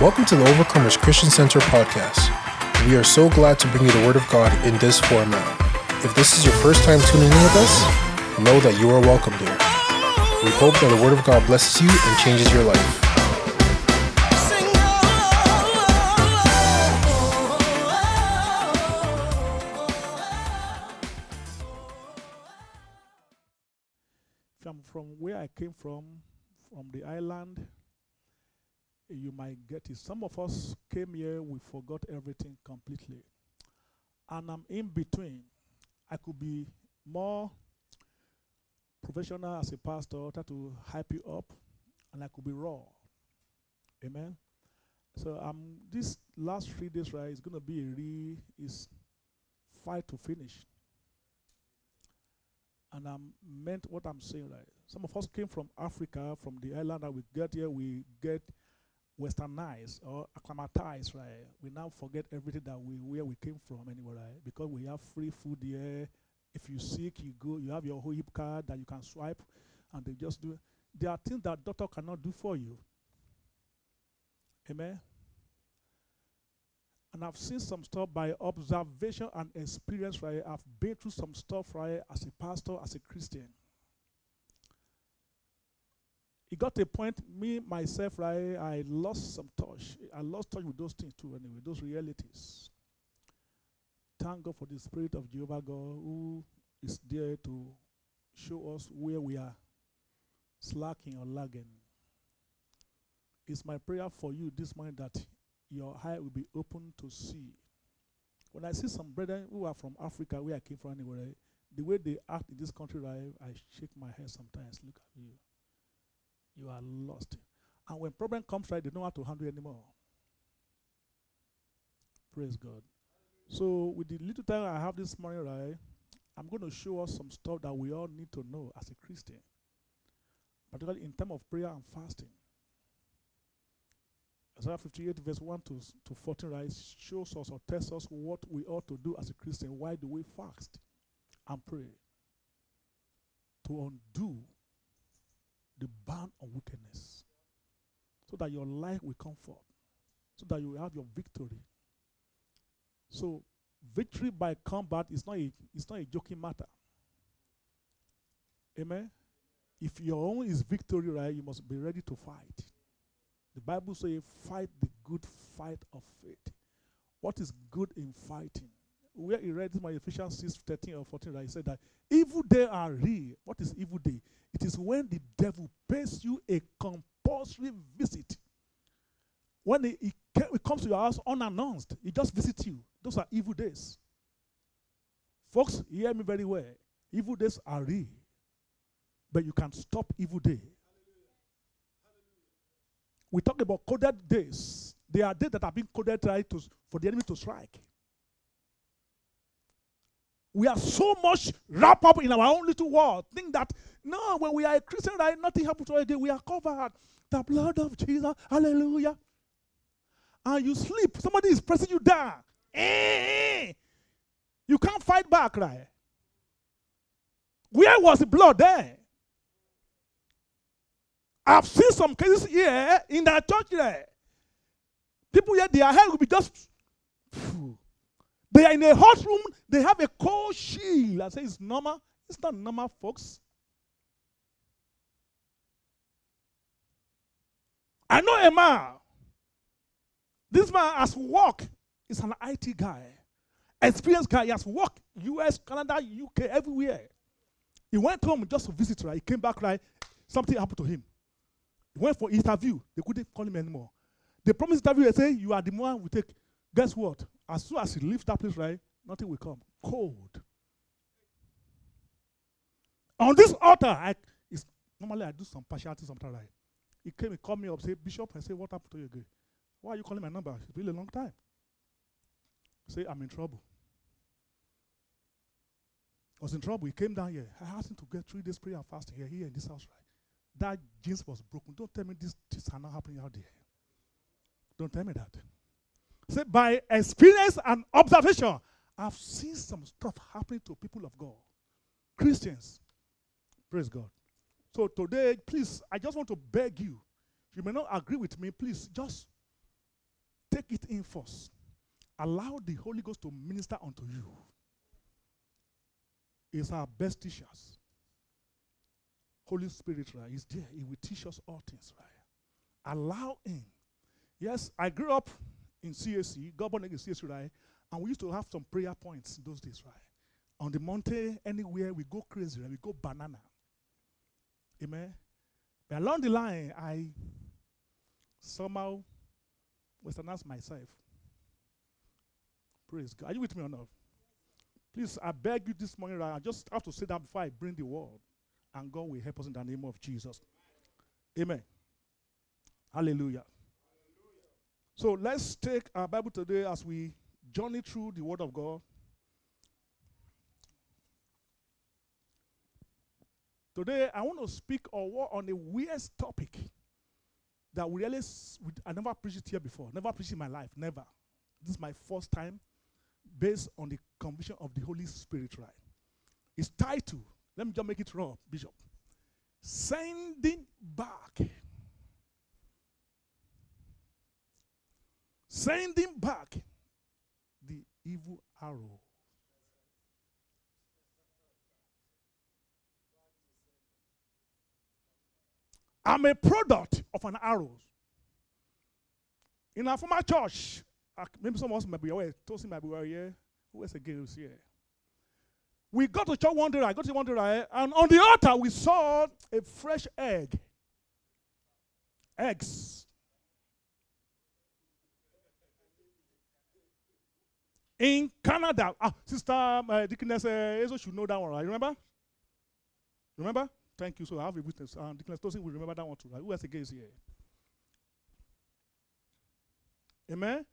Welcome to the Overcomers Christian Center podcast. We are so glad to bring you the Word of God in this format. If this is your first time tuning in with us, know that you are welcome here. We hope that the Word of God blesses you and changes your life. From from where I came from, from the island, you might get it. Some of us came here, we forgot everything completely. And I'm in between. I could be more professional as a pastor, try to hype you up, and I could be raw. Amen. So um this last three days, right, is gonna be a real is fight to finish. And I meant what I'm saying, right? Some of us came from Africa, from the island that we get here, we get westernized or acclimatized, right? We now forget everything that we where we came from anyway, right? Because we have free food here. If you sick, you go, you have your OHIP card that you can swipe and they just do there are things that doctor cannot do for you. Amen. And I've seen some stuff by observation and experience, right? I've been through some stuff, right, as a pastor, as a Christian. It got to a point, me, myself, right, I lost some touch. I lost touch with those things too, anyway, those realities. Thank God for the Spirit of Jehovah God who is there to show us where we are slacking or lagging. It's my prayer for you this morning that your eye will be open to see. When I see some brethren who are from Africa, where I came from anyway, right, the way they act in this country, right, I shake my head sometimes. Look at you. You are lost. And when problem comes, right, they don't have to handle anymore. Praise God. So with the little time I have this morning, right, I'm going to show us some stuff that we all need to know as a Christian, particularly in terms of prayer and fasting. Isaiah 58, verse 1 to, to 14, right, shows us or tells us what we ought to do as a Christian. Why do we fast and pray? To undo the band of wickedness. So that your life will come forth, So that you will have your victory. So victory by combat is not a, it's not a joking matter. Amen. If your own is victory, right, you must be ready to fight. The Bible says, fight the good fight of faith. What is good in fighting? Where he read my Ephesians 6 13 or 14, right? He said that evil day are real. What is evil day? It is when the devil pays you a compulsory visit. When he, he, he comes to your house unannounced, he just visits you. Those are evil days. Folks, hear me very well. Evil days are real. But you can stop evil day. We talk about coded days. They are days that have been coded right to, for the enemy to strike. We are so much wrapped up in our own little world. Think that no, when we are a Christian, right, nothing happens to us. We are covered. The blood of Jesus. Hallelujah. And you sleep. Somebody is pressing you down. Eh, you can't fight back, right? Where was the blood there? I've seen some cases here in that church there. People here, their head will be just. They are in a hot room, they have a cold shield. I say it's normal. It's not normal, folks. I know a man. This man has worked. He's an IT guy. Experienced guy. He has worked US, Canada, UK, everywhere. He went home just to visit, right? He came back, right? Something happened to him. He went for interview. They couldn't call him anymore. They promised interview. They say, you are the one we take. Guess what? As soon as he leaves that place, right, nothing will come. Cold. On this altar, I, normally I do some partiality sometimes, right? He came, he called me up, say, Bishop, I say, what happened to you again? Why are you calling my number? It's been a long time. Say, I'm in trouble. I was in trouble. He came down here. I asked him to get three days prayer and fasting here, here in this house, right? That jeans was broken. Don't tell me this things are not happening out there. Don't tell me that. Say, by experience and observation, I've seen some stuff happening to people of God. Christians. Praise God. So today, please, I just want to beg you. You may not agree with me, please just take it in first. Allow the Holy Ghost to minister unto you. Is our best teachers. Holy Spirit, right, is there. He will teach us all things, right? Allow him. Yes, I grew up in CAC, God in CAC, right? And we used to have some prayer points in those days, right? On the mountain, anywhere, we go crazy, right? We go banana. Amen. But along the line, I somehow westernize myself. Praise God. Are you with me or not? Please, I beg you this morning, right? I just have to say that before I bring the word. And God will help us in the name of Jesus. Amen. Hallelujah. So let's take our Bible today as we journey through the Word of God. Today, I want to speak on a weird topic that we really, I never preached here before, never preached in my life, never. This is my first time based on the conviction of the Holy Spirit, right? It's titled, let me just make it raw, Bishop. Sending back. Sending back the evil arrow. I'm a product of an arrow. In our former church, uh, maybe some of us might be aware, Tosin might be aware here. Who else again is here? We got to church one day, I got to one day, and on the altar we saw a fresh egg. Eggs. In Canada, ah, Sister uh, Deaconess uh, should know that one, right? Remember? Remember? Thank you. So I have a witness. Um, Deaconess Tosin will remember that one too. Right? Who else again is here? Amen.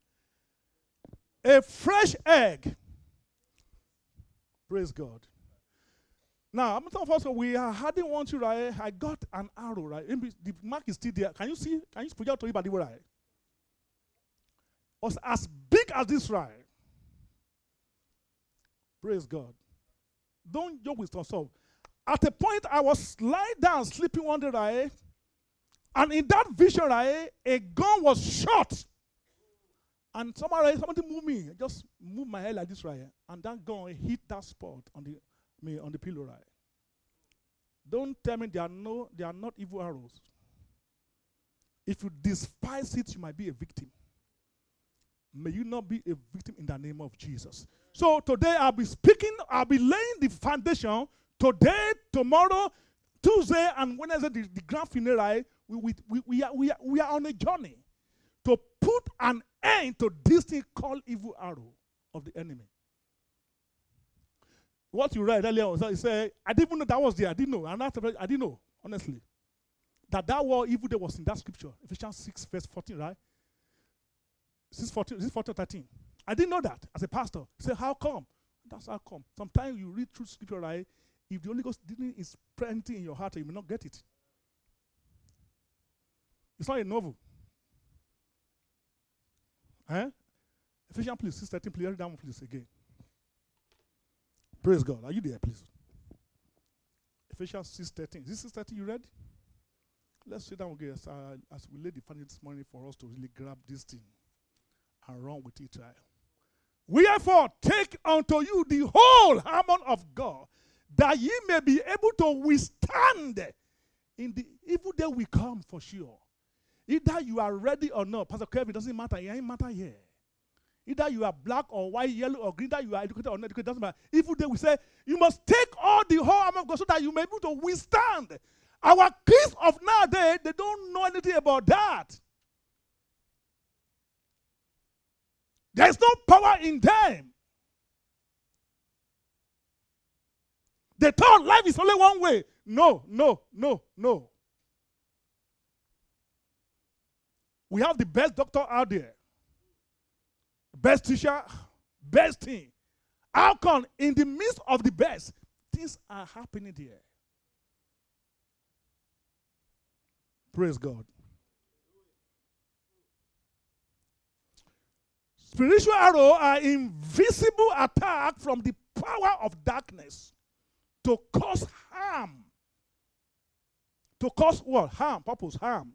A fresh egg. Praise God. Now, I'm talking also we are having one to right. I got an arrow, right? The mark is still there. Can you see? Can you project to anybody right? Was as big as this right. Praise God. Don't joke with yourself. At a point, I was lying down, sleeping one day, right? And in that vision, right, a gun was shot. And somebody, somebody moved me, just moved my head like this, right? And that gun hit that spot on the me on the pillow, right? Don't tell me they are no, they are not evil arrows. If you despise it, you might be a victim. May you not be a victim in the name of Jesus. So today I'll be speaking, I'll be laying the foundation Today, tomorrow, Tuesday, and Wednesday, the, the grand funeral, we, we, we, we, are, we, are, we are on a journey to put an end to this thing called evil arrow of the enemy. What you read earlier he said, I didn't even know that was there. I didn't know. And after, I didn't know, honestly. That that word evil there was in that scripture. Ephesians 6, verse 14, right? 6, 14, 6, 14, 13. I didn't know that as a pastor. Say, How come? That's how come. Sometimes you read through scripture, right? If the Holy Ghost didn't inspire anything in your heart, you may not get it. It's not a novel. Eh? Ephesians, please, 613, please read one, please, again. Praise God. Are you there, please? Ephesians 613. Is this 613 you read? Let's sit down again as, uh, as we lay the funding this morning for us to really grab this thing and run with it. Right? Wherefore, take unto you the whole armor of God, that ye may be able to withstand in the evil day we come for sure. Either you are ready or not. Pastor Kevin, doesn't matter. It ain't matter here. Either you are black or white, yellow or green, that you are educated or not educated, doesn't matter. Evil day we say, you must take all the whole armor of God so that you may be able to withstand. Our kids of nowadays, they don't know anything about that. There's no power in them. They thought life is only one way. No, no, no, no. We have the best doctor out there, best teacher, best thing. How come in the midst of the best, things are happening there? Praise God. Spiritual arrow are invisible attack from the power of darkness to cause harm. To cause what? Harm, purpose, harm.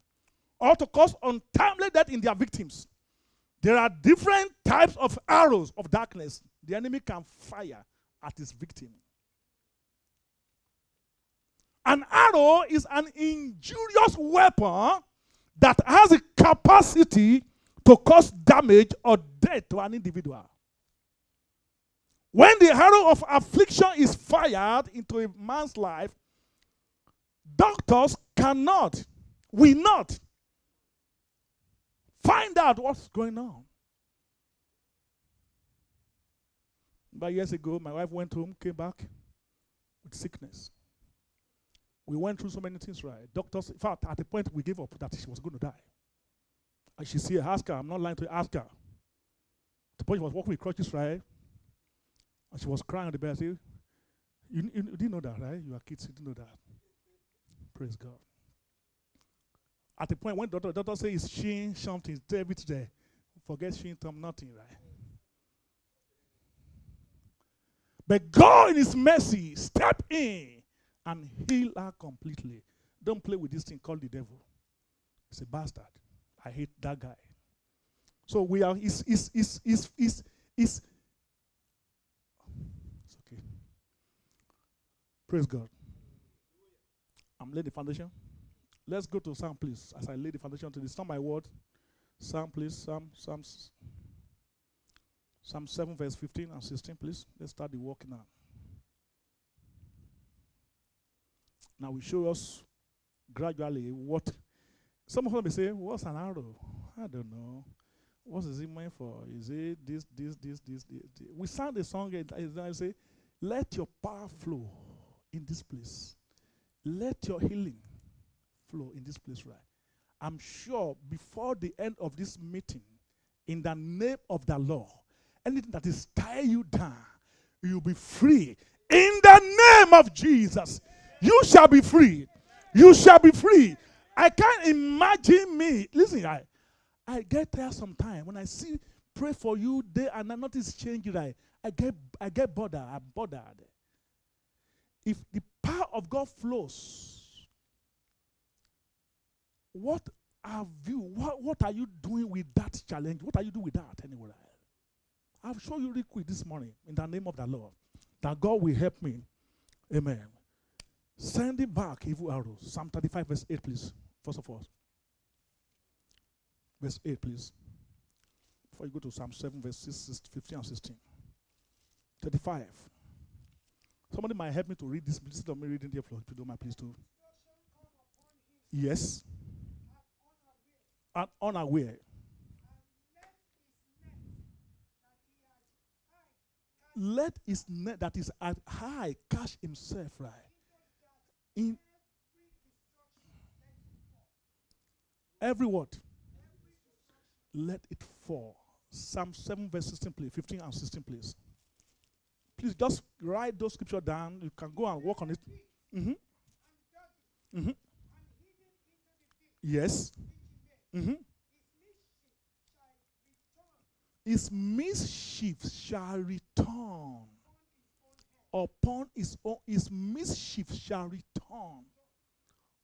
Or to cause untimely death in their victims. There are different types of arrows of darkness the enemy can fire at his victim. An arrow is an injurious weapon that has a capacity to cause damage or death to an individual. When the arrow of affliction is fired into a man's life, doctors cannot, will not find out what's going on. About years ago, my wife went home, came back with sickness. We went through so many things, right? Doctors, in fact, at the point we gave up that she was going to die. And she said, ask her, I'm not lying to you, ask her. the point was walking with crutches, right? And she was crying on the bed. I said, you, you, you didn't know that, right? You are kids, you didn't know that. Praise God. At the point when doctor, doctor says she something, David today, forget she Tom nothing, right? But God in His mercy step in and heal her completely. Don't play with this thing called the devil. It's a bastard. I hate that guy. So we are is is is is is is it's okay. Praise God. I'm laying the foundation. Let's go to Psalm, please, as I lay the foundation to this. Not my word. Psalm, please. Psalm, Psalms, Psalm 7, verse 15 and 16, please. Let's start the work now. Now we show us gradually what some of them may say, What's an arrow? I don't know. What is it meant for? Is it this, this, this, this, this? this? We sang the song and I say, Let your power flow in this place. Let your healing flow in this place, right? I'm sure before the end of this meeting, in the name of the Lord, anything that is tying you down, you'll be free. In the name of Jesus, you shall be free. You shall be free. I can't imagine me. Listen, I, I get there sometimes when I see pray for you day and I notice change. Right, I get I get bothered. I'm bothered. If the power of God flows what have you, what, what are you doing with that challenge? What are you doing with that anyway? I'll show you real quick this morning in the name of the Lord that God will help me. Amen. Send Sending back evil arrows. Psalm 35, verse 8, please. First of all. Verse 8, please. Before you go to Psalm 7, verse 6, 15 and 16. 35. Somebody might help me to read this. Instead of me reading the floor, if you don't mind, please do. Yes and unaware. Let his net that is at high catch himself right. In every word, let it fall. Psalm 7, verse 16, please. 15 and 16, please. Please just write those scripture down. You can go and work on it. Mm-hmm. Mm-hmm. Yes. Mm-hmm. His mischief shall return upon his own. His mischief shall return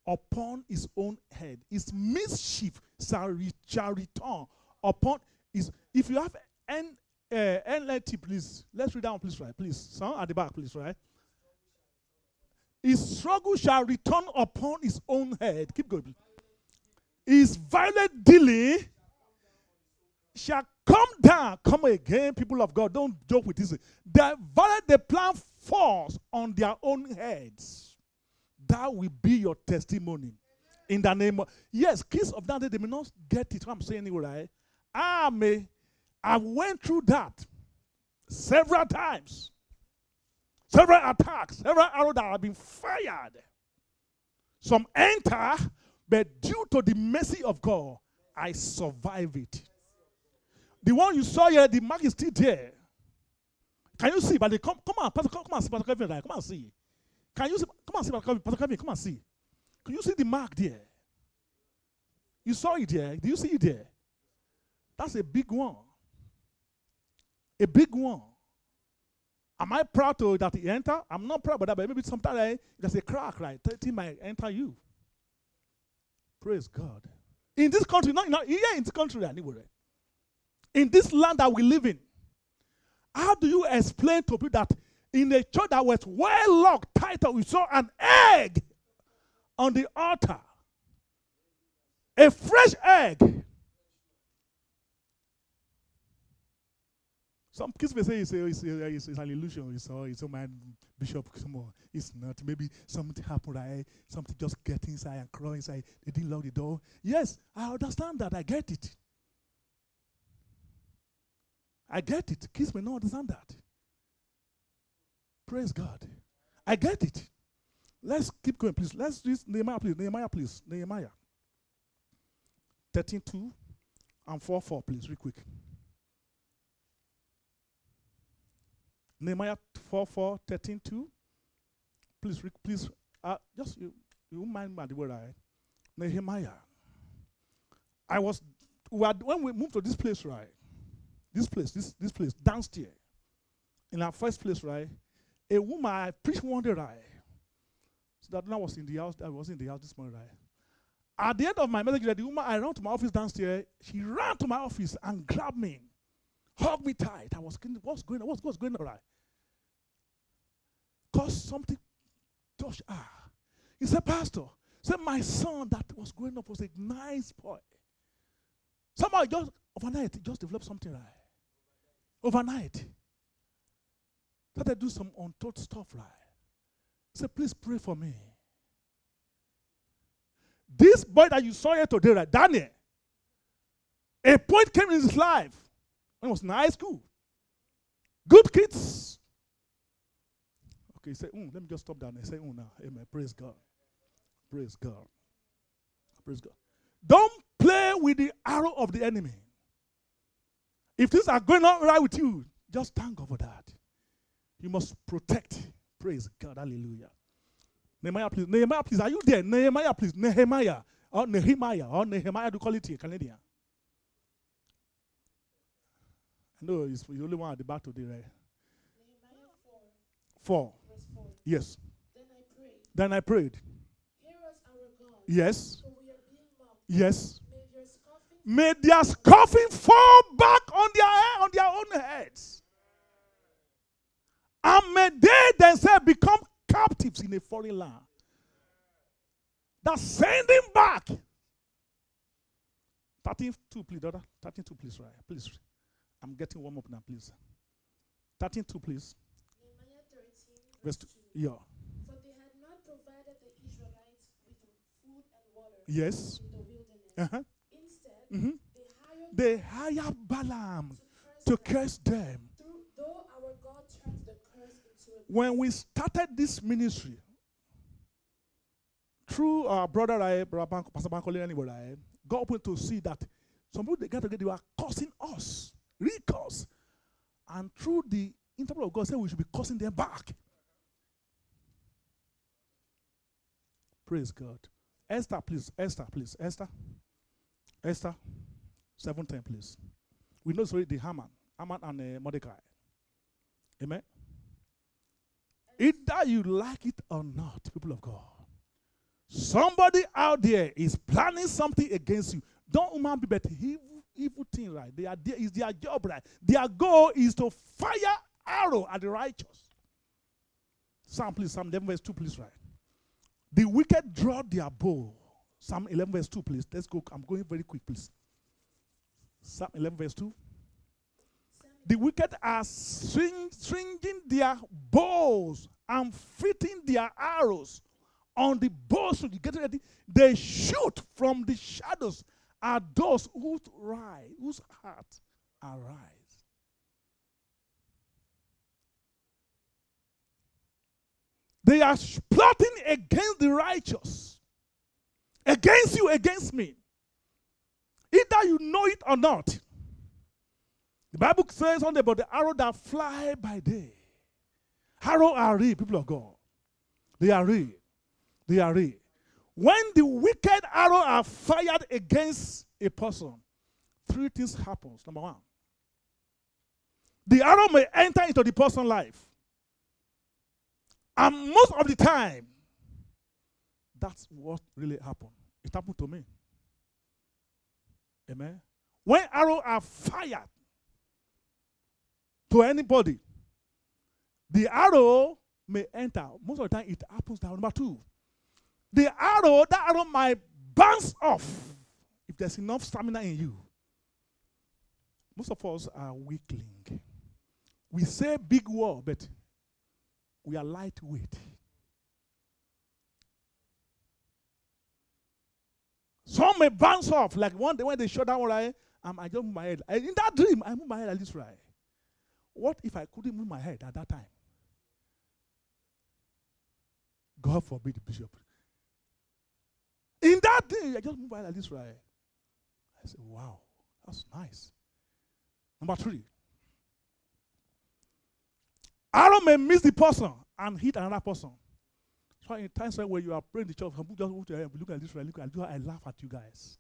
upon his own head. His mischief shall, re- shall return upon his. If you have N uh, NLT, please let's read down, please, right? Please, son at the back, please, right? His struggle shall return upon his own head. Keep going. His violent dealing shall come down. Come again, people of God. Don't joke with this. The violent the plan falls on their own heads. That will be your testimony. In the name of yes, kids of that day, they may not get it. What I'm saying right? I may I went through that several times. Several attacks, several arrows that have been fired. Some enter but due to the mercy of God, I survive it. The one you saw here, the mark is still there. Can you see? But they come, come on, Pastor, come, come see, Pastor come and see. Can you see? Come on, see, Pastor Kevin, come and see. Can you see the mark there? You saw it there. Do you see it there? That's a big one. A big one. Am I proud to that he enter? I'm not proud about that, but maybe sometimes eh, there's a crack, right? It might enter you. Praise God. In this country, not, not here in this country anywhere. in this land that we live in. How do you explain to people that in a church that was well locked tight, we saw an egg on the altar? A fresh egg. Some kids may say it's, a, it's, a, it's, an illusion. It's, a, it's a man, Bishop. Come on. It's not. Maybe something happened. Right? Something just get inside and crawl inside. They didn't lock the door. Yes, I understand that. I get it. I get it. Kids may not understand that. Praise God. I get it. Let's keep going, please. Let's read Nehemiah, please. Nehemiah, please. Nehemiah. 13 2 and 4 4, please, real quick. Nehemiah 4 4, 13 2. Please, please, uh, just you, you mind my the word I Nehemiah. I was, when we moved to this place, right? This place, this, this place, downstairs. In our first place, right? A woman, I preached one day, right? So that I was in the house, I was in the house this morning, right? At the end of my message, the woman, I ran to my office downstairs. She ran to my office and grabbed me, hugged me tight. I was, what's going on? What's, what's going on, right? Because something touched her. He said, Pastor, said my son that was growing up was a nice boy. Somehow just overnight, just developed something right. Overnight. Started do some untold stuff right. Say, please pray for me. This boy that you saw here today, right, Daniel, a point came in his life when he was in high school. Good kids. Okay, he said, mm, let me just stop down and say, oh, now, amen. Praise God. Praise God. Praise God. Don't play with the arrow of the enemy. If things are going on right with you, just thank God for that. You must protect. Praise God. Hallelujah. Nehemiah, please. Nehemiah, please. Are you there? Nehemiah, please. Nehemiah. Or Nehemiah. Or Nehemiah, do call it here, Canadian. No, know it's the only one at the back today, right? Nehemiah 4. Four. Verse 4. Yes. Then I prayed. Then I prayed. Hear us, our God. Yes. For we are being mocked. Yes. May your scoffing May their scoffing fall back on their on their own heads. And may they themselves become captives in a foreign land. That's sending back. 32, please, daughter. 32, please, right? Please. I'm getting warm up now, please. 32, please. Nehemiah 13, Verse verse 2. 2. Yeah. For they had not provided the Israelites with food and water Yes. in the wilderness. Uh-huh. Instead, hmm they hired They hired Balaam to curse them. through, though our God turned the curse into a when we started this ministry, through our brother, brother Bank, Pastor Bankole, anyway, I got open to see that some people they got together, they were cursing us, recurse. And through the interpret of God, said we should be cursing them back. Praise God. Esther, please. Esther, please. Esther. Esther. 710, please. We know sorry the Haman. Haman and uh, Mordecai. Amen. Either you like it or not, people of God. Somebody out there is planning something against you. Don't human be but evil, evil thing, right? They are there, is their job, right? Their goal is to fire arrow at the righteous. Psalm, please, Psalm 11, verse 2, please, right? The wicked draw their bow. Psalm 11, verse 2, please. Let's go. I'm going very quick, please. Psalm 11, verse 2. The wicked are string, stringing their bows and fitting their arrows on the bows. You get ready. They shoot from the shadows are those whose rise, whose heart arise. They are plotting against the righteous, against you, against me. Either you know it or not. The Bible says something about the arrow that fly by day. Arrow are real, people of God. They are real. They are real. When the wicked arrow are fired against a person, three things happens. Number one, the arrow may enter into the person's life. And most of the time, that's what really happened. It happened to me. Amen. When arrows are fired to anybody. The arrow may enter. Most of the time, it happens way. Number two, the arrow, that arrow might bounce off if there's enough stamina in you. Most of us are weakling. We say big word, but we are lightweight. Some may bounce off, like one day when they shut down, right? I just move my head. In that dream, I move my head at this right. What if I couldn't move my head at that time? God forbid, the Bishop. In that day, I just moved head at this right. I said, wow, that's nice. Number three. Arrow may miss the person and hit another person. So in times when you are praying the church, some just move their head, look at this right, look at this. I laugh at you guys.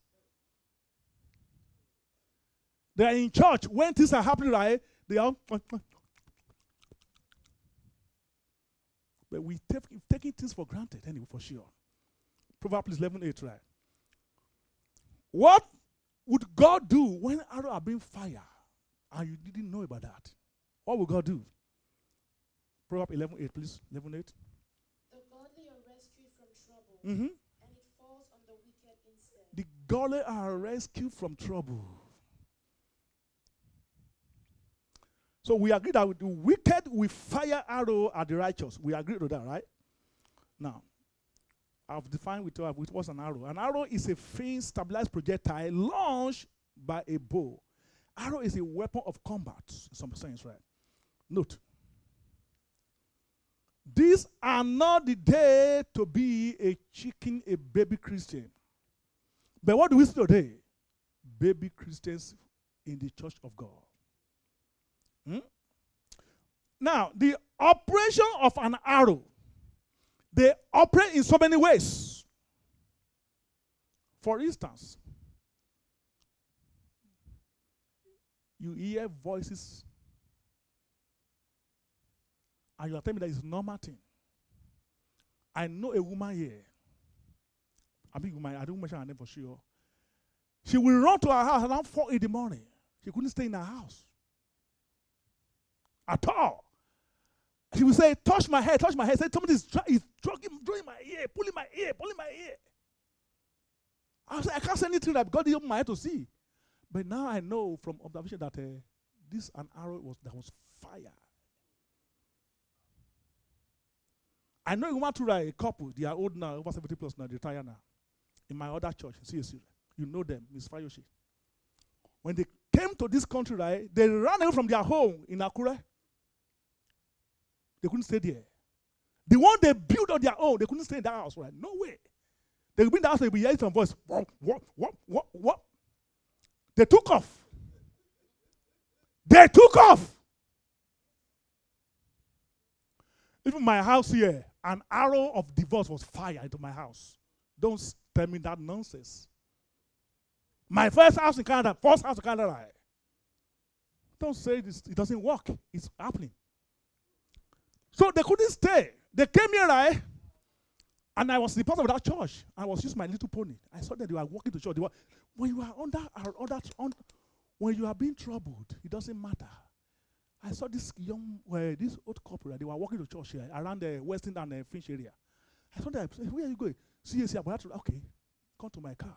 They are in church when things are happening, right? They are. But we take taking things for granted anyway, for sure. Proverbs 11 8, right? What would God do when arrows are being fired and you didn't know about that? What would God do? Proverbs 11 8, please. 11 8. The godly are rescued from trouble, Mm-hmm. and it falls on the wicked instead. The godly are rescued from trouble. So we agree that with the wicked will fire arrow at the righteous. We agree to that, right? Now, I've defined with you with an arrow. An arrow is a thin stabilized projectile launched by a bow. Arrow is a weapon of combat, in some sense, right? Note. These are not the day to be a chicken, a baby Christian. But what do we see today? Baby Christians in the church of God. Hmm? Now, the operation of an arrow, they operate in so many ways. For instance, you hear voices and you are telling me that it's normal thing. I know a woman here. I mean, woman, I don't mention her name for sure. She will run to her house around 4 in the morning. She couldn't stay in her house at all. She would say, Touch my head, touch my head. Say, somebody is, dragging, drawing my ear, pulling my ear, pulling my ear. I say, I can't say anything that God didn't my head to see. But now I know from observation that uh, this an arrow was that was fire. I know a woman to write a couple, they are old now, over 70 plus now, they retire now. In my other church, CSU. You you know them, Miss Fayoshi. When they came to this country, right, they ran away from their home in Akure. They couldn't stay there. The one they built on their own, they couldn't stay in that house, right? No way. They in the house, would be hearing some voice. What, what? They took off. They took off. Even my house here, an arrow of divorce was fired into my house. Don't tell me that nonsense. My first house in Canada, first house in Canada. Don't say this, it doesn't work. It's happening. So they couldn't stay. They came here, right? And I was the pastor of that church. I was using my little pony. I saw that they were walking to church. They were, when you are under, under, un, when you are being troubled, it doesn't matter. I saw this young, uh, this old couple. They were walking to church here around the Weston and uh, Finch area. I saw them. Where are you going? I had to, okay, come to my car.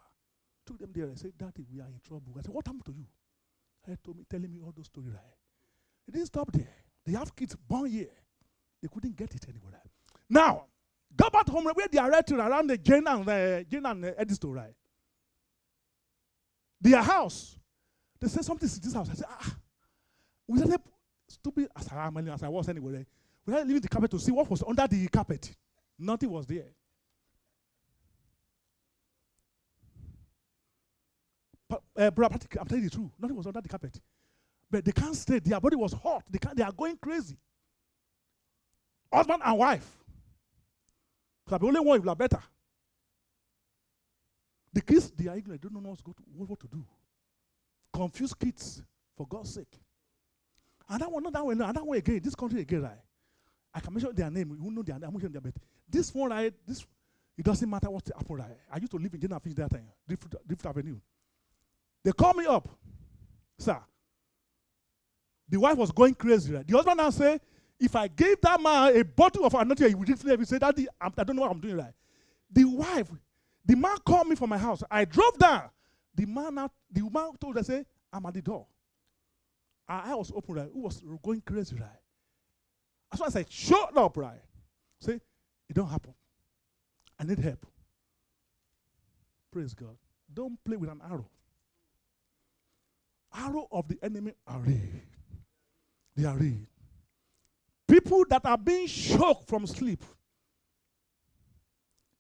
Took them there. I said, Daddy, we are in trouble. I said, What happened to you? I told me, telling me all those stories. Right? Didn't stop there. They have kids born here. They couldn't get it anywhere. Now, go back home where they are right around the Jane and uh, Jane and uh, Edisto, right? Their house. They said something to this house. I said, ah. We started stupid as I am as I was anyway. right? We started leaving the carpet to see what was under the carpet. Nothing was there. But, uh, I'm telling you the truth. Nothing was under the carpet. But they can't stay. Their body was hot. They, can't, they are going crazy. Husband and wife. So the only one will are better. The kids, they are ignorant. They don't know to, what, to do. Confused kids, for God's sake. And that one, not that one, no, that one again, this country again, right? I can mention their name. You know their name. I'm mention their but This one, right? This, it doesn't matter what happened, right? I used to live in Jane Finch that time, Drift, Drift Avenue. They call me up, sir. The wife was going crazy. Right? The husband now say, if I gave that man a bottle of anointing, he would He say, Daddy, I'm, I don't know what I'm doing right. The wife, the man called me from my house. I drove down. The man now, the woman told her, say, I'm at the door. I, I was open, right? Who was going crazy, right? That's why I said, shut up, right? Say, it don't happen. I need help. Praise God. Don't play with an arrow. Arrow of the enemy are real. They are real. People that are being shocked from sleep.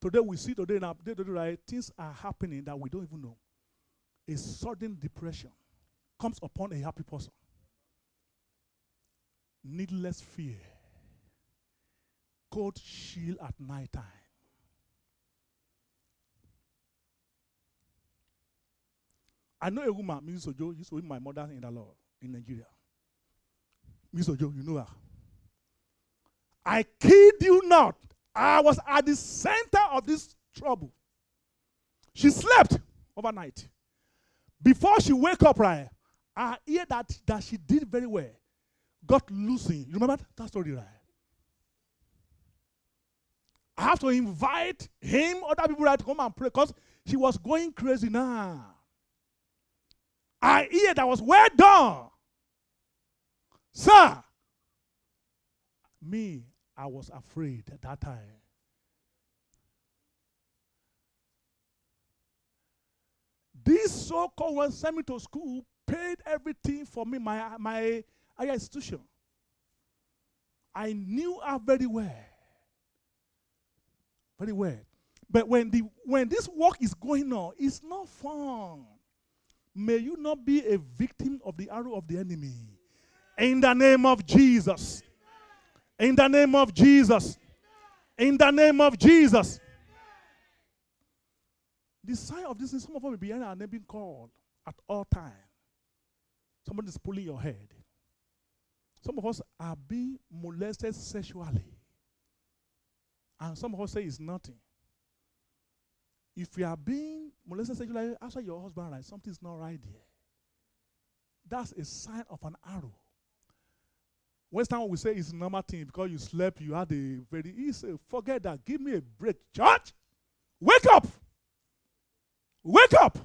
Today we see today today, today, right, things are happening that we don't even know. A sudden depression comes upon a happy person. Needless fear. Cold chill at night time. I know a woman, Mrs. Ojo, used to be my mother in the law in Nigeria. Mrs. Ojo, you know her. I kid you not. I was at the center of this trouble. She slept overnight. Before she wake up, right, I hear that, that she did very well. Got losing. You remember that story, right? I have to invite him, other people, right, to come and pray because she was going crazy now. I hear that was well done. Sir, me, I was afraid at that time. This so-called one sent me to school, paid everything for me, my my higher institution. I knew her very well. Very well. But when the when this work is going on, it's not fun. May you not be a victim of the arrow of the enemy. In the name of Jesus. In the name of Jesus. In the name of Jesus. The sign of this is some of us will be hearing our name being called at all times. Somebody is pulling your head. Some of us are being molested sexually. And some of us say it's nothing. If you are being molested sexually after your husband, right, something's not right there. That's a sign of an arrow. Western we say it's normal thing because you slept, you had a very easy. Forget that. Give me a break. Church, wake up. Wake up.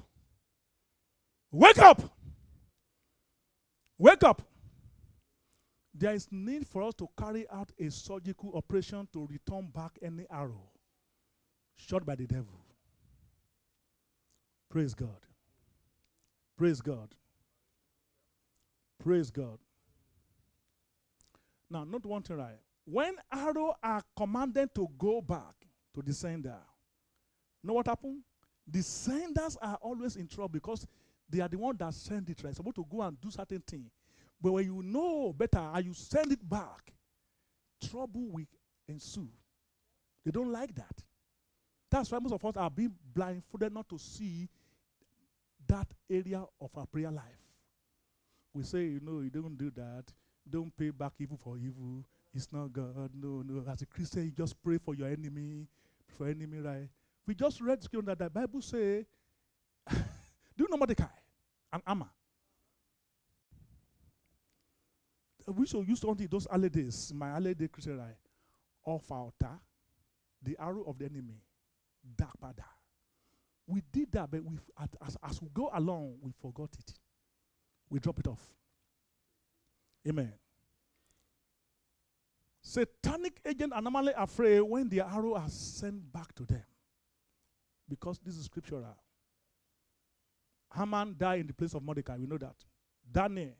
Wake up. Wake up. There is need for us to carry out a surgical operation to return back any arrow shot by the devil. Praise God. Praise God. Praise God. Now, not one thing right. When arrow are commanded to go back to the sender, know what happened? The senders are always in trouble because they are the one that send it right. Supposed to go and do certain thing. But when you know better and you send it back, trouble will ensue. They don't like that. That's why most of us are being blindfolded not to see that area of our prayer life. We say, you know, you don't do that. Don't pay back evil for evil. It's not God. No, no. As a Christian, you just pray for your enemy, for enemy, right? We just read scripture that the Bible say, do you know Mordecai? An Amma. We should use to those early days, my early day Christian right? Off altar, the arrow of the enemy, dark pada. We did that, but we as, as we go along, we forgot it. We drop it off. Amen. Satanic agents are normally afraid when the arrow are sent back to them. Because this is scriptural. Haman died in the place of Mordecai. We know that. Daniel,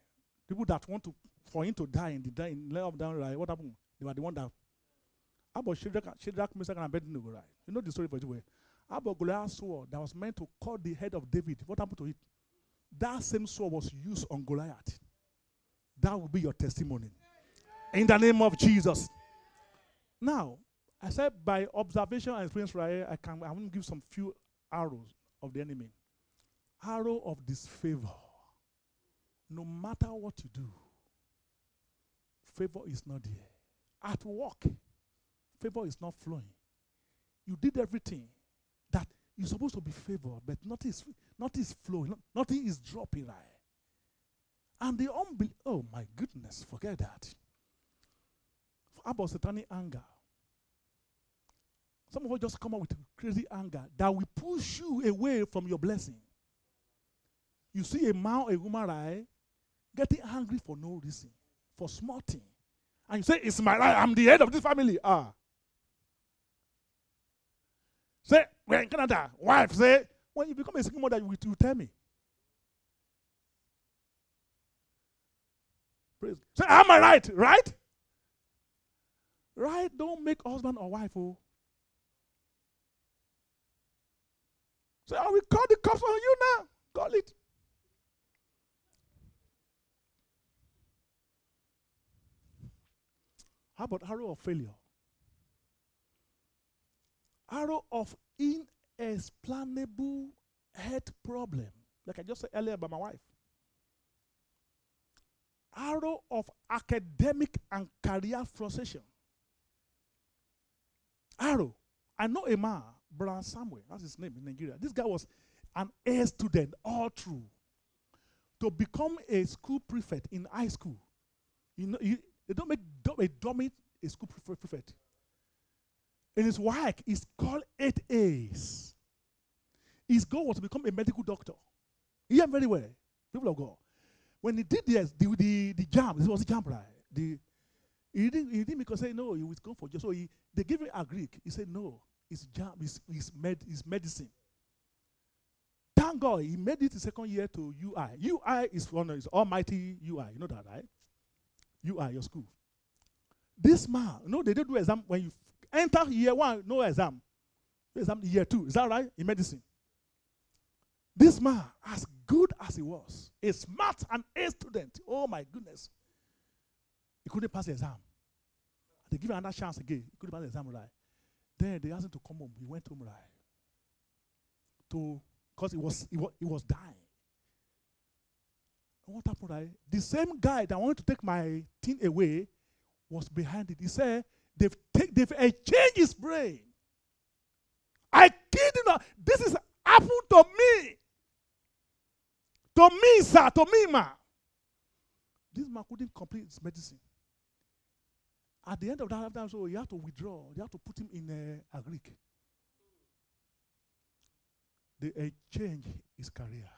people that want to for him to die in the die in of down right, what happened? They were the one that. How about Shadrach, Shadrach Meshach, and Abednego, right? You know the story for you. How about Goliath's sword that was meant to cut the head of David? What happened to it? That same sword was used on Goliath. That will be your testimony. In the name of Jesus. Now, I said by observation and experience, right, I can I want to give some few arrows of the enemy. Arrow of disfavor. No matter what you do, favor is not there. At work, favor is not flowing. You did everything that you're supposed to be favored, but nothing is, nothing is flowing, nothing is dropping right. And the unbelief, oh my goodness, forget that. About satanic anger? Some of us just come up with crazy anger that will push you away from your blessing. You see a man a woman, right, getting angry for no reason, for small thing. And you say, It's my right, I'm the head of this family. Ah. Say, we're in Canada. Wife, say, when you become a single mother, you you tell me. Praise. Say, am I right? Right? Right? Don't make husband or wife. Oh. Say, I will call the cops on you now. Call it. How about arrow of failure? Arrow of inexplainable health problem, like I just said earlier about my wife. Arrow of academic and career frustration. Arrow. I know a man, Brian Samuel, that's his name in Nigeria. This guy was an A student all through. To become a school prefect in high school, you know, you, they don't make do- a dummy a school pref- prefect. And his work, is called eight A's. His goal was to become a medical doctor. He hear very well, people of God. When he did this, the the, the JAMB, it was a JAMB, right? The he didn't he didn't because say no, he was going for just so he they gave him agric. He said no, it's JAMB, it's, it's med, it's medicine. Thank God he made it the second year to UI. UI is one is Almighty UI. You know that, right? UI, your school. This man, know, they did do exam when you enter year one, no exam. Exam year two. Is that right? In medicine. This man, as good as he was, a smart and A student. Oh my goodness. He couldn't pass the exam. They give him another chance again. He couldn't pass the exam right. Then they asked him to come home. He went home right. To because he was he was he was dying. What happened right? The same guy that wanted to take my thing away was behind it. He said they've take they've changed his brain. I you not. This is happened to me. To me, sir, to me, ma. This man couldn't complete his medicine. At the end of that time, so he have to withdraw. They have to put him in uh, agric. They exchange his career.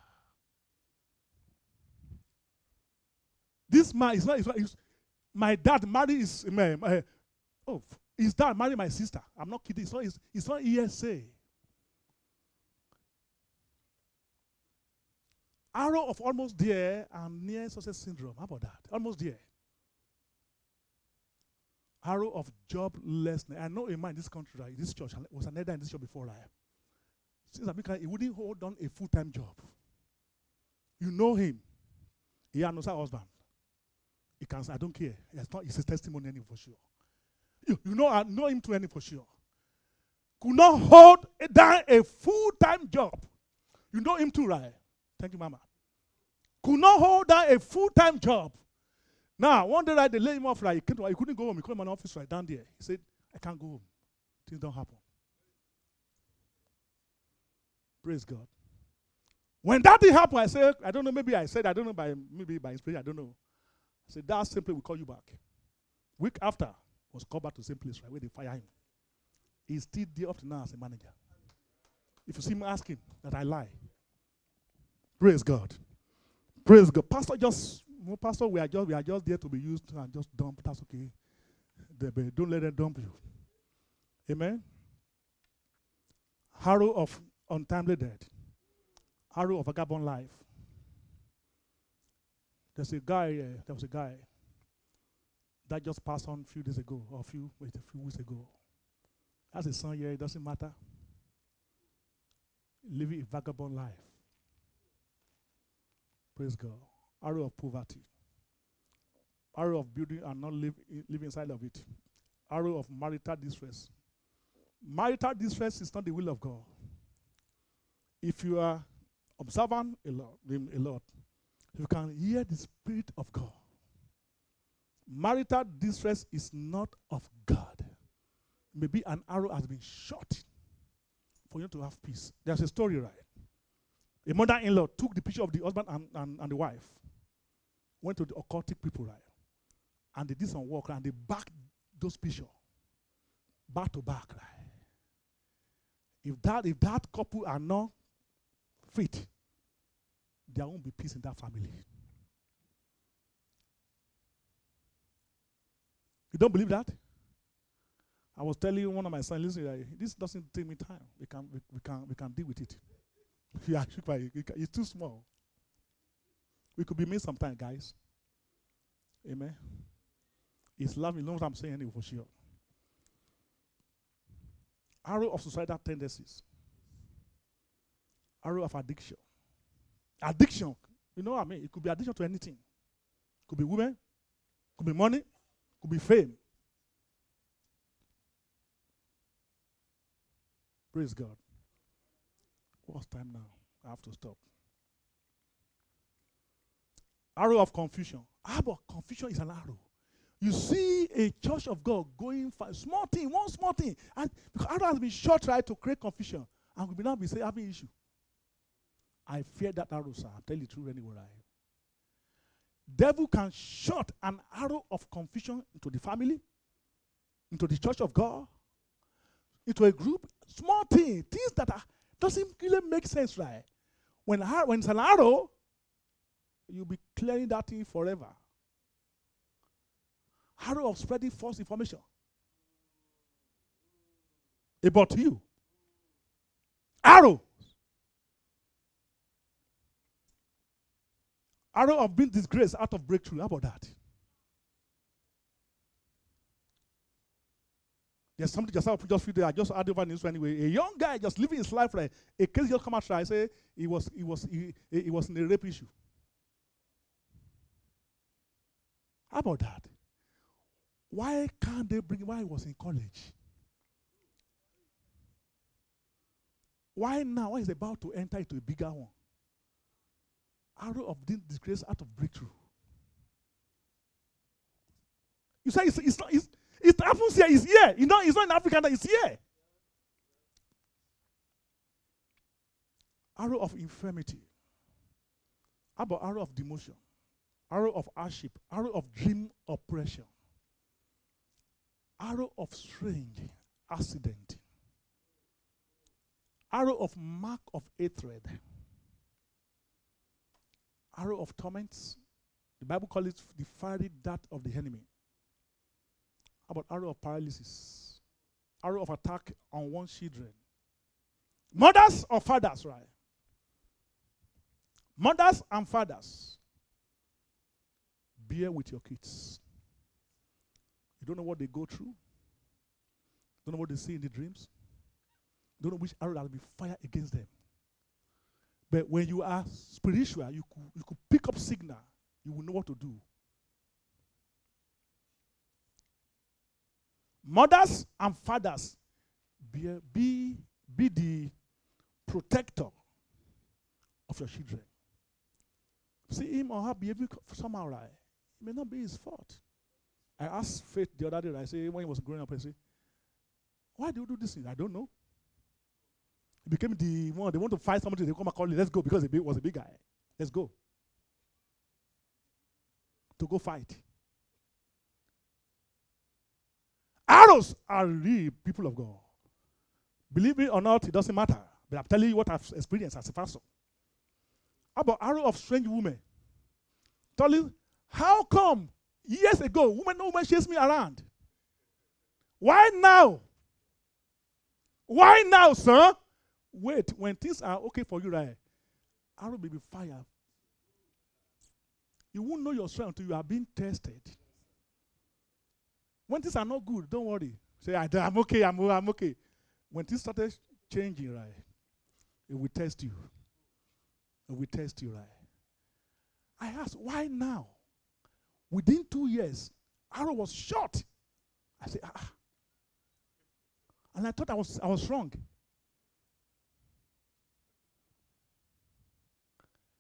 This man is not my dad married his, my, my, oh, his dad married my sister. I'm not kidding. It's not, it's, it's not ESA. Arrow of almost there and near success syndrome. How about that? Almost there. Arrow of joblessness. I know a man in this country, right? This church was an elder in this church before, right? Since America, he wouldn't hold on a full time job. You know him. He has no husband. He can say, I don't care. It's not it's his testimony for sure. You, you know, I know him to any for sure. Could not hold down a full time job. You know him too, right? Thank you, Mama. Could not hold down a full time job. Now, one day, right, they him off. Right, he, to, he couldn't go home. He called my office right down there. He said, I can't go home. Things don't happen. Praise God. When that did happen, I said, I don't know, maybe I said, I don't know, by maybe by inspiration, I don't know. I said, that simply will call you back. Week after, was called back to the same place, right, where they fire him. He's still there up to now as a manager. If you see me asking that I lie, praise God. Praise God. Pastor just, well, Pastor, we are just we are just there to be used and just dump. That's okay. Don't let them dump you. Amen. Harrow of untimely death. Harrow of a vagabond life. There's a guy, uh, there was a guy that just passed on a few days ago, or a few, wait, a few weeks ago. Has a son here, it doesn't matter. Living a vagabond life. Praise God. Arrow of poverty. Arrow of building and not live, live inside of it. Arrow of marital distress. Marital distress is not the will of God. If you are observant a lot, a lot, you can hear the Spirit of God. Marital distress is not of God. Maybe an arrow has been shot for you to have peace. There's a story, right? A mother in law took the picture of the husband and, and, and the wife went to the occultic people, right? And they did some work and they backed those pictures back to back, right? If that if that couple are not fit, there won't be peace in that family. You don't believe that? I was telling one of my sons, listen, this doesn't take me time. We can we, we can we can deal with it. yeah, it's too small. We could be made sometime, guys. Amen. It's love. You know what I'm saying anyway, for sure. Arrow of suicidal tendencies. Arrow of addiction. Addiction. You know what I mean? It could be addiction to anything. It Could be women. Could be money. Could be fame. Praise God. What's time now? I have to stop. Arrow of confusion. Ah, but confusion is an arrow. You see a church of God going for small thing, one small thing, and because arrow has been shot right to create confusion, and we will now be say having issue. I fear that arrow, sir. I'll tell you the truth anyway. Right? Devil can shot an arrow of confusion into the family, into the church of God, into a group, small thing, things that are, doesn't really make sense, right? When, when it's an arrow, you'll be clearing that thing forever. Arrow of spreading false information about you. Arrow. Arrow of being disgraced out of breakthrough. How about that? There's something just out just few days. I just add over news anyway. A young guy just living his life like a case just come out. I say he was he was he, he was in a rape issue. How about that? Why can't they bring why he was in college? Why now? Why is about to enter into a bigger one? Arrow of disgrace out of breakthrough. You say it's, it's not it's, it happens here, it's here. You know, it's not in Africa, it's here. Arrow of infirmity. How about arrow of demotion? Arrow of hardship. Arrow of dream oppression. Arrow of strange accident. Arrow of mark of hatred. Arrow of torments. The Bible calls it the fiery dart of the enemy. About arrow of paralysis? Arrow of attack on one's children. Mothers or fathers, right? Mothers and fathers. Bear with your kids. You don't know what they go through. Don't know what they see in the dreams. Don't know which arrow that will be fired against them. But when you are spiritual, you could, you could pick up signal. You will know what to do. Mothers and fathers, be, be, be the protector of your children. See him or her behaving somehow right. It may not be his fault. I asked Faith the other day, I say, when he was growing up, I say, why do you do this thing? I don't know. He became the one, they want to fight somebody, they come and call you, let's go, because he was a big guy. Let's go. To go fight. Arrows are real people of God. Believe me or not, it doesn't matter. But I'm telling you what I've experienced as a pastor. How about arrow of strange women? Tell you, how come years ago woman, no women chased me around? Why now? Why now, sir? Wait, when things are okay for you, right? Arrow will be fire. You won't know your strength until you are being tested. When things are not good, don't worry. Say, I'm okay, I'm, I'm okay. When things started changing, right, it will test you. It will test you, right? I asked, why now? Within two years, arrow was shot. I said, ah. And I thought I was, I was wrong.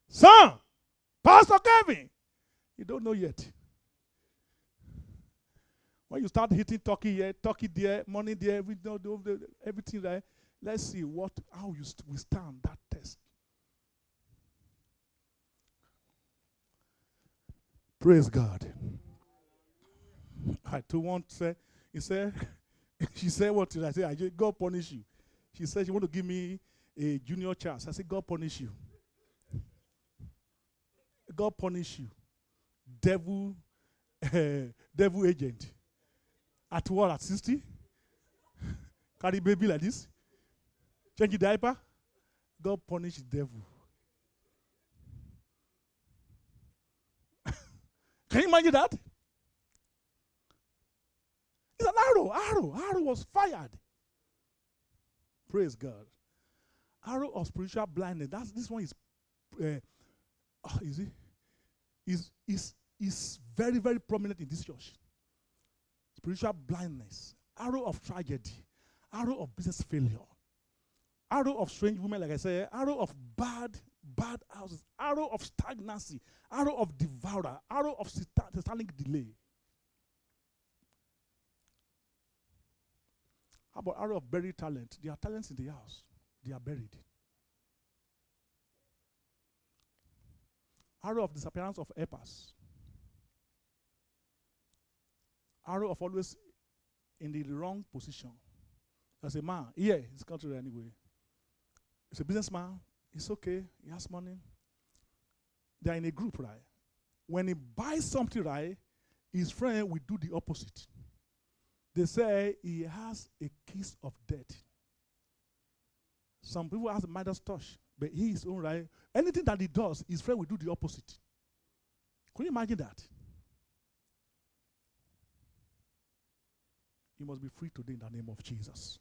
Son, Pastor Kevin, you don't know yet. When you start hitting Turkey here, Turkey there, money there, every, everything there, let's see what how you st- withstand that test. Praise God. I to one say, he said, she said what did I say? I said, God punish you. She said she want to give me a junior chance. I said, God punish you. God punish you. Devil, uh, devil agent. At what? At 60? Carry baby like this? Change the diaper? God punish the devil. Can you imagine that? It's an arrow, arrow, arrow was fired. Praise God. Arrow of spiritual blindness. That's this one is, uh, uh, is it? Is is is very very prominent in this church. Spiritual blindness, arrow of tragedy, arrow of business failure, arrow of strange women, like I said, arrow of bad bad houses, arrow of stagnancy, arrow of devourer, arrow of satanic delay. How about arrow of buried talent? There are talents in the house, they are buried. Arrow of disappearance of helpers. Arrow of always in the wrong position. As a man, yeah, he's country anyway. He's a businessman, it's okay, he has money. They're in a group, right? When he buys something, right, his friend will do the opposite. They say he has a kiss of death. Some people have a Midas touch, but he is own right. Anything that he does, his friend will do the opposite. Can you imagine that? You must be free today in the name of Jesus.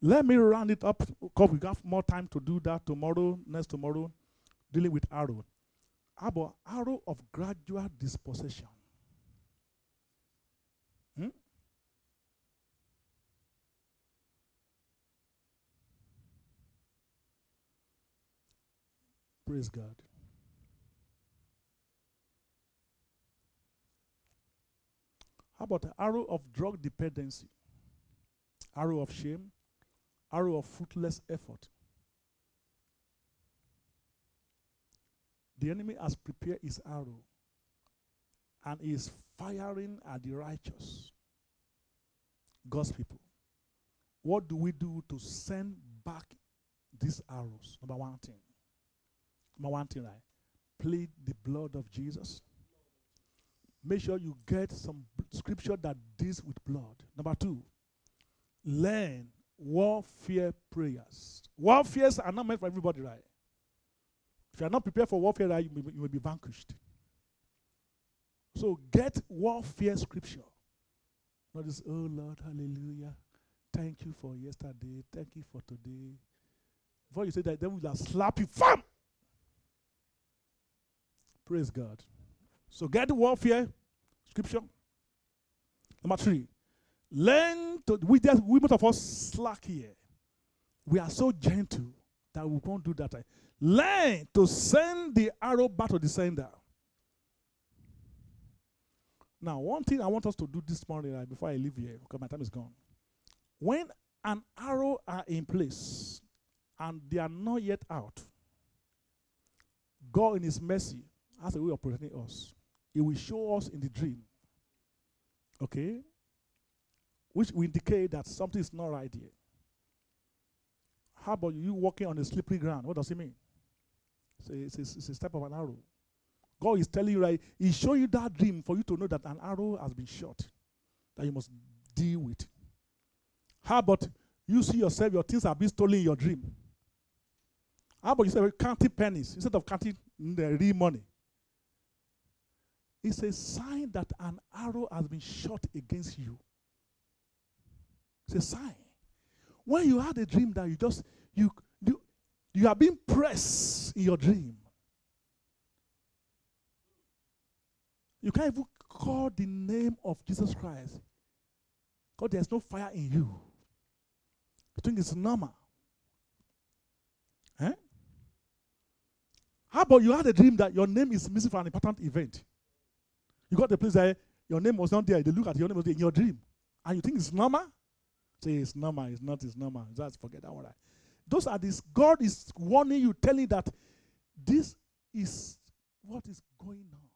Let me round it up because we got more time to do that tomorrow, next tomorrow, dealing with arrow. About arrow of gradual dispossession? Hmm? Praise God. How about the arrow of drug dependency? Arrow of shame, arrow of fruitless effort. The enemy has prepared his arrow and is firing at the righteous, God's people. What do we do to send back these arrows? Number one thing. Number one thing, right? Plead the blood of Jesus. Make sure you get some scripture that deals with blood. Number two, learn warfare prayers. Warfares are not meant for everybody, right? If you are not prepared for warfare, right, you, may, you will be vanquished. So get warfare scripture. Not this, oh Lord, hallelujah. Thank you for yesterday. Thank you for today. Before you say that, then we'll slap you. Fam! Praise God. So get the warfare scripture. Number three, learn to we just we most of us slack here. We are so gentle that we won't do that. Learn to send the arrow back to the sender. Now, one thing I want us to do this morning right, before I leave here, because my time is gone. When an arrow are in place and they are not yet out, God in His mercy has a way of protecting us. He will show us in the dream. Okay? Which will indicate that something is not right here. How about you walking on a slippery ground? What does it mean? A, it's a, it's a step of an arrow. God is telling you, right? He show you that dream for you to know that an arrow has been shot that you must deal with. How about you see yourself, your things are being stolen in your dream? How about you say counting pennies instead of counting mm, the real money? It's a sign that an arrow has been shot against you. It's a sign. When you had a dream that you just you you you are being pressed in your dream. You can't even call the name of Jesus Christ. because there's no fire in you. You think it's normal. Eh? How about you had a dream that your name is missing for an important event? You got the place that your name was not there. They look at your name was in your dream. And you think it's normal? Say it's normal, it's not, it's normal. Just forget that one. Right? Those are this. God is warning you, telling that this is what is going on.